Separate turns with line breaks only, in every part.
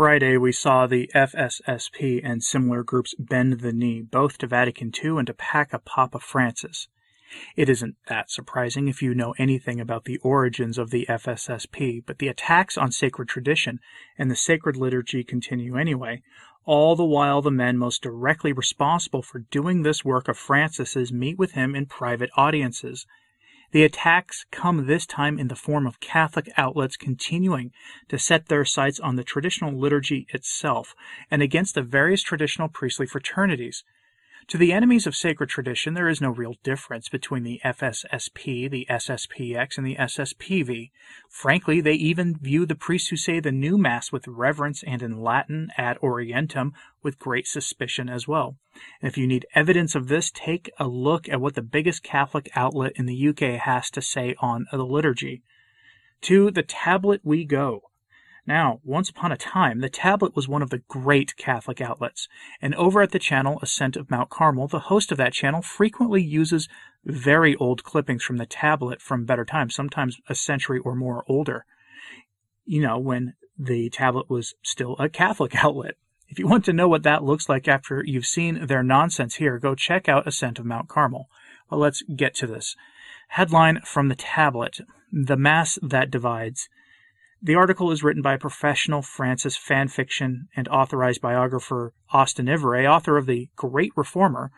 Friday, we saw the FSSP and similar groups bend the knee both to Vatican II and to Paca Papa Francis. It isn't that surprising if you know anything about the origins of the FSSP, but the attacks on sacred tradition and the sacred liturgy continue anyway, all the while the men most directly responsible for doing this work of Francis's meet with him in private audiences. The attacks come this time in the form of Catholic outlets continuing to set their sights on the traditional liturgy itself and against the various traditional priestly fraternities. To the enemies of sacred tradition, there is no real difference between the FSSP, the SSPX, and the SSPV. Frankly, they even view the priests who say the new Mass with reverence and in Latin ad orientem with great suspicion as well. And if you need evidence of this, take a look at what the biggest Catholic outlet in the UK has to say on the liturgy. To the tablet we go. Now, once upon a time, the tablet was one of the great Catholic outlets, and over at the channel Ascent of Mount Carmel, the host of that channel frequently uses very old clippings from the tablet from better times, sometimes a century or more older. You know, when the tablet was still a Catholic outlet. If you want to know what that looks like after you've seen their nonsense here, go check out Ascent of Mount Carmel. But let's get to this. Headline from the tablet The Mass That Divides. The article is written by professional Francis fan fiction and authorized biographer Austin Ivereigh, author of The Great Reformer,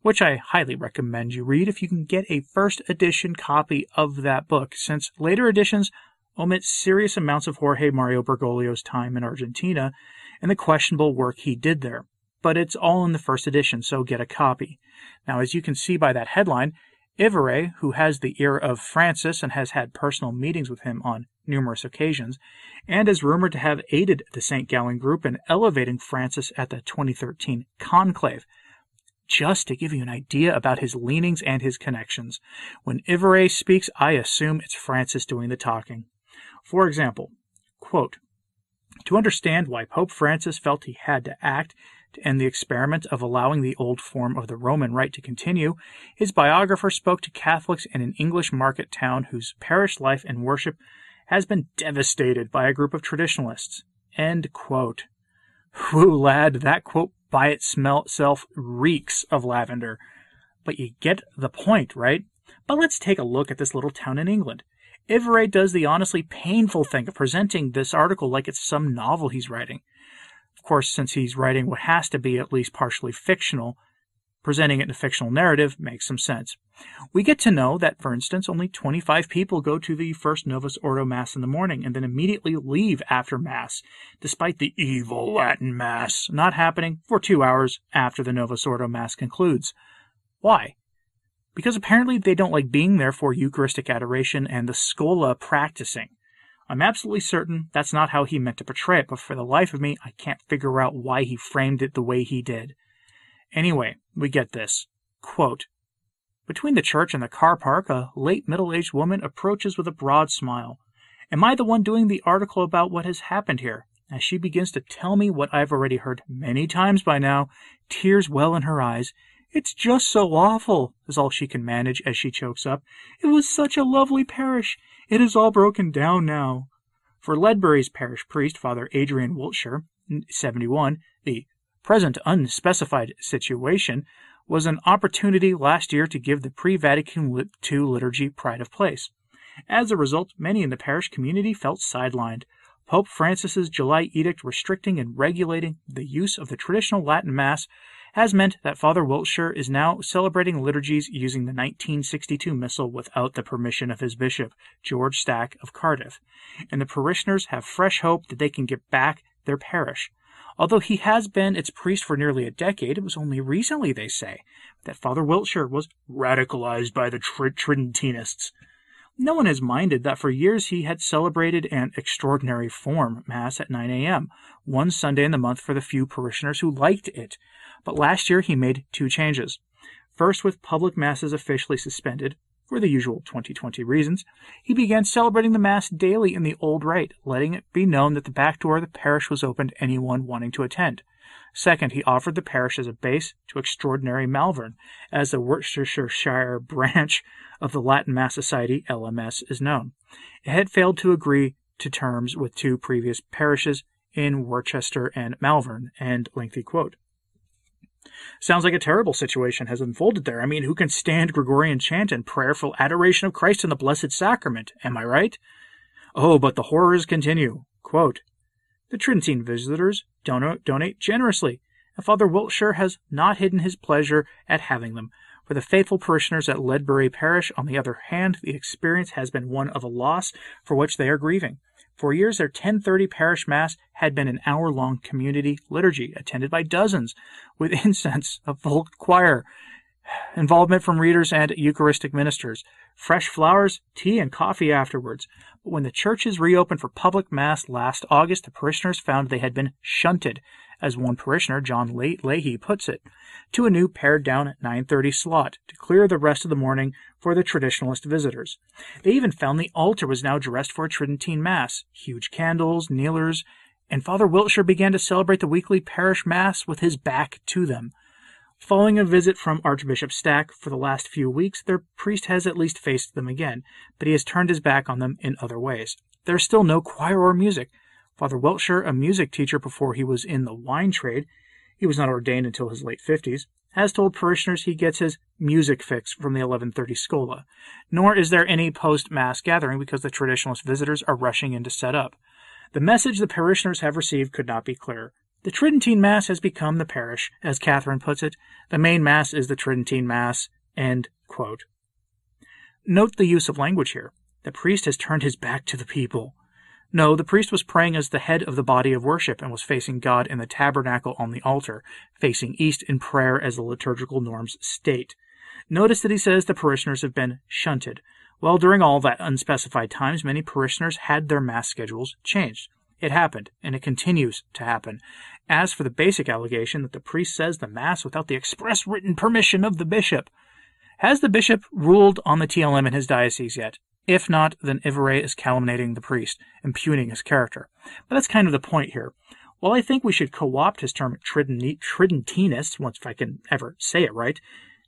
which I highly recommend you read if you can get a first edition copy of that book, since later editions omit serious amounts of Jorge Mario Bergoglio's time in Argentina and the questionable work he did there. But it's all in the first edition, so get a copy. Now, as you can see by that headline, Ivereigh, who has the ear of Francis and has had personal meetings with him on numerous occasions, and is rumored to have aided the St. Gallen group in elevating Francis at the 2013 conclave. Just to give you an idea about his leanings and his connections, when Ivereigh speaks, I assume it's Francis doing the talking. For example, quote, to understand why Pope Francis felt he had to act to end the experiment of allowing the old form of the Roman Rite to continue, his biographer spoke to Catholics in an English market town whose parish life and worship has been devastated by a group of traditionalists. End quote. Whoo, lad, that quote by itself reeks of lavender. But you get the point, right? But let's take a look at this little town in England. Ivereigh does the honestly painful thing of presenting this article like it's some novel he's writing. Of course, since he's writing what has to be at least partially fictional, presenting it in a fictional narrative makes some sense. We get to know that, for instance, only 25 people go to the first Novus Ordo Mass in the morning and then immediately leave after Mass, despite the evil Latin Mass not happening for two hours after the Novus Ordo Mass concludes. Why? Because apparently they don't like being there for Eucharistic adoration and the Schola practicing. I'm absolutely certain that's not how he meant to portray it, but for the life of me, I can't figure out why he framed it the way he did. Anyway, we get this. Quote, Between the church and the car park, a late middle aged woman approaches with a broad smile. Am I the one doing the article about what has happened here? As she begins to tell me what I've already heard many times by now, tears well in her eyes. It's just so awful, is all she can manage as she chokes up. It was such a lovely parish. It is all broken down now. For Ledbury's parish priest, Father Adrian Wiltshire, 71, the present unspecified situation was an opportunity last year to give the pre Vatican II liturgy pride of place. As a result, many in the parish community felt sidelined. Pope Francis's July edict restricting and regulating the use of the traditional Latin Mass has meant that Father Wiltshire is now celebrating liturgies using the 1962 Missal without the permission of his bishop, George Stack of Cardiff, and the parishioners have fresh hope that they can get back their parish. Although he has been its priest for nearly a decade, it was only recently, they say, that Father Wiltshire was radicalized by the Tr- Tridentinists. No one has minded that for years he had celebrated an extraordinary form Mass at 9 a.m., one Sunday in the month for the few parishioners who liked it. But last year he made two changes. First, with public Masses officially suspended, for the usual 2020 reasons, he began celebrating the Mass daily in the old rite, letting it be known that the back door of the parish was open to anyone wanting to attend. Second, he offered the parish as a base to Extraordinary Malvern, as the Worcestershire branch of the Latin Mass Society, LMS, is known. It had failed to agree to terms with two previous parishes in Worcester and Malvern. End lengthy quote. Sounds like a terrible situation has unfolded there. I mean, who can stand Gregorian chant and prayerful adoration of Christ in the Blessed Sacrament? Am I right? Oh, but the horrors continue. Quote, the Tridentine visitors donate generously, and Father Wiltshire has not hidden his pleasure at having them. For the faithful parishioners at Ledbury Parish, on the other hand, the experience has been one of a loss for which they are grieving. For years, their 1030 parish mass had been an hour long community liturgy attended by dozens with incense, a full choir, involvement from readers and Eucharistic ministers, fresh flowers, tea, and coffee afterwards. But when the churches reopened for public mass last August, the parishioners found they had been shunted, as one parishioner, John Leahy, puts it, to a new pared down 9:30 slot to clear the rest of the morning for the traditionalist visitors. They even found the altar was now dressed for a Tridentine Mass, huge candles, kneelers, and Father Wiltshire began to celebrate the weekly parish Mass with his back to them. Following a visit from Archbishop Stack for the last few weeks, their priest has at least faced them again, but he has turned his back on them in other ways. There is still no choir or music. Father Wiltshire, a music teacher before he was in the wine trade, he was not ordained until his late 50s, has told parishioners he gets his music fix from the 1130 Schola. Nor is there any post Mass gathering because the traditionalist visitors are rushing in to set up. The message the parishioners have received could not be clearer. The Tridentine Mass has become the parish, as Catherine puts it. The main Mass is the Tridentine Mass. End quote. Note the use of language here. The priest has turned his back to the people. No, the priest was praying as the head of the body of worship and was facing God in the tabernacle on the altar, facing east in prayer as the liturgical norms state. Notice that he says the parishioners have been shunted. Well, during all that unspecified times, many parishioners had their mass schedules changed. It happened, and it continues to happen. As for the basic allegation that the priest says the Mass without the express written permission of the bishop, has the bishop ruled on the TLM in his diocese yet? If not, then Ivereigh is calumniating the priest, impugning his character. But that's kind of the point here. While I think we should co-opt his term Tridentinist, once if I can ever say it right,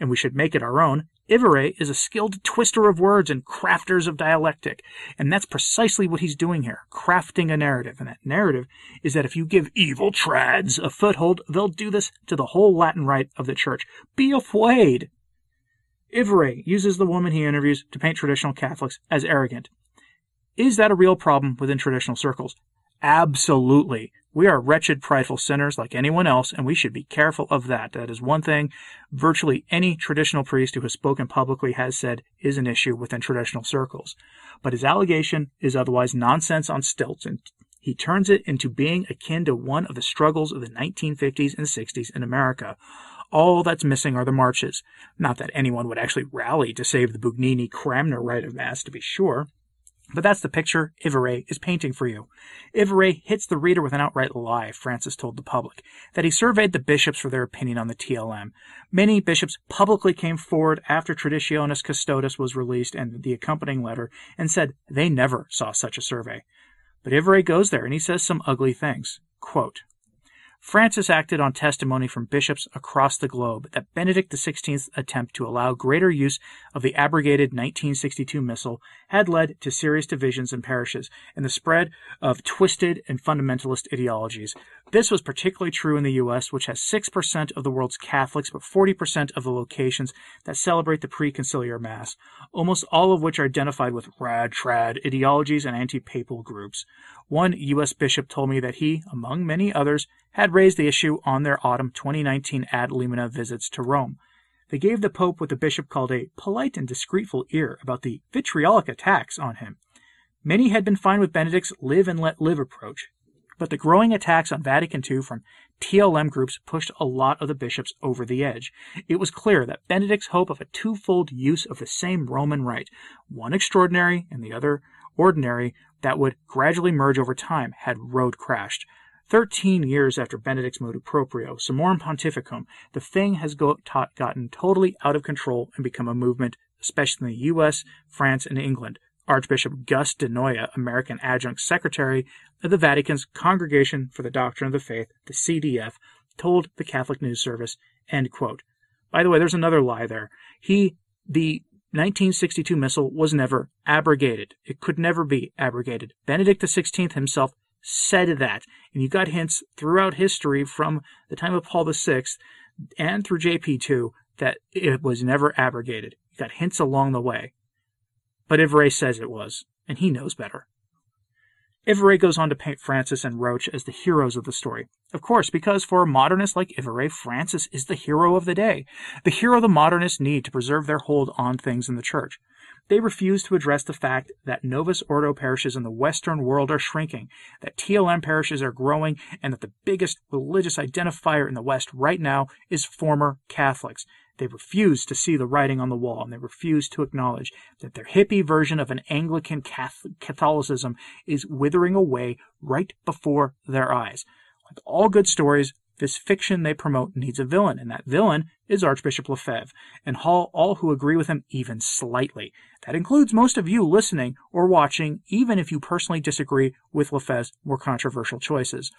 and we should make it our own, Ivereigh is a skilled twister of words and crafters of dialectic. And that's precisely what he's doing here, crafting a narrative. And that narrative is that if you give evil trads a foothold, they'll do this to the whole Latin rite of the church. Be afraid. Ivereigh uses the woman he interviews to paint traditional Catholics as arrogant. Is that a real problem within traditional circles? Absolutely. We are wretched, prideful sinners like anyone else, and we should be careful of that. That is one thing virtually any traditional priest who has spoken publicly has said is an issue within traditional circles. But his allegation is otherwise nonsense on stilts, and he turns it into being akin to one of the struggles of the 1950s and 60s in America. All that's missing are the marches. Not that anyone would actually rally to save the Bugnini Cranmer rite of Mass, to be sure. But that's the picture Ivereigh is painting for you. Ivereigh hits the reader with an outright lie, Francis told the public, that he surveyed the bishops for their opinion on the TLM. Many bishops publicly came forward after Traditionis Custodes was released and the accompanying letter and said they never saw such a survey. But Ivereigh goes there and he says some ugly things. Quote, Francis acted on testimony from bishops across the globe that Benedict XVI's attempt to allow greater use of the abrogated 1962 Missal had led to serious divisions in parishes and the spread of twisted and fundamentalist ideologies. This was particularly true in the U.S., which has 6% of the world's Catholics, but 40% of the locations that celebrate the preconciliar Mass, almost all of which are identified with rad trad ideologies and anti papal groups. One U.S. bishop told me that he, among many others, had raised the issue on their autumn 2019 ad limina visits to Rome. They gave the Pope what the bishop called a polite and discreetful ear about the vitriolic attacks on him. Many had been fine with Benedict's live and let live approach, but the growing attacks on Vatican II from TLM groups pushed a lot of the bishops over the edge. It was clear that Benedict's hope of a twofold use of the same Roman rite, one extraordinary and the other ordinary, that would gradually merge over time, had road crashed. Thirteen years after Benedict's motu proprio, Summorum Pontificum, the thing has go- ta- gotten totally out of control and become a movement, especially in the U.S., France, and England. Archbishop Gus DiNoia, American Adjunct Secretary of the Vatican's Congregation for the Doctrine of the Faith, the CDF, told the Catholic News Service, end quote. By the way, there's another lie there. He, the 1962 Missal was never abrogated. It could never be abrogated. Benedict XVI himself said that. And you got hints throughout history from the time of Paul VI and through JP2 that it was never abrogated. You got hints along the way. But Ivereigh says it was, and he knows better. Ivereigh goes on to paint Francis and Roche as the heroes of the story. Of course, because for a modernist like Ivereigh, Francis is the hero of the day, the hero the modernists need to preserve their hold on things in the church. They refuse to address the fact that Novus Ordo parishes in the Western world are shrinking, that TLM parishes are growing, and that the biggest religious identifier in the West right now is former Catholics. They refuse to see the writing on the wall, and they refuse to acknowledge that their hippie version of an Anglican Catholicism is withering away right before their eyes. Like all good stories, this fiction they promote needs a villain, and that villain is Archbishop Lefebvre, and all who agree with him even slightly. That includes most of you listening or watching, even if you personally disagree with Lefebvre's more controversial choices.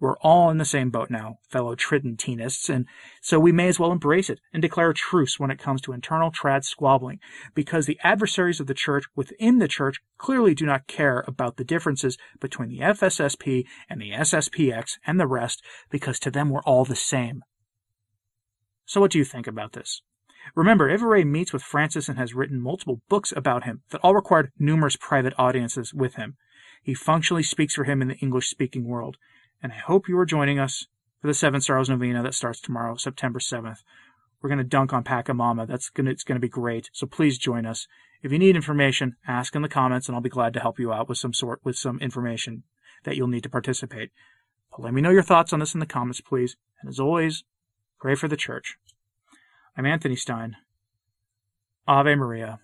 We're all in the same boat now, fellow Tridentinists, and so we may as well embrace it and declare a truce when it comes to internal trad squabbling, because the adversaries of the church within the church clearly do not care about the differences between the FSSP and the SSPX and the rest, because to them we're all the same. So what do you think about this? Remember, Ivereigh meets with Francis and has written multiple books about him that all required numerous private audiences with him. He functionally speaks for him in the English speaking world. And I hope you are joining us for the Seven Sorrows Novena that starts tomorrow, September 7th. We're going to dunk on Pachamama. That's going to, it's going to be great. So please join us. If you need information, ask in the comments and I'll be glad to help you out with some sort, with some information that you'll need to participate. But let me know your thoughts on this in the comments, please. And as always, pray for the church. I'm Anthony Stine. Ave Maria.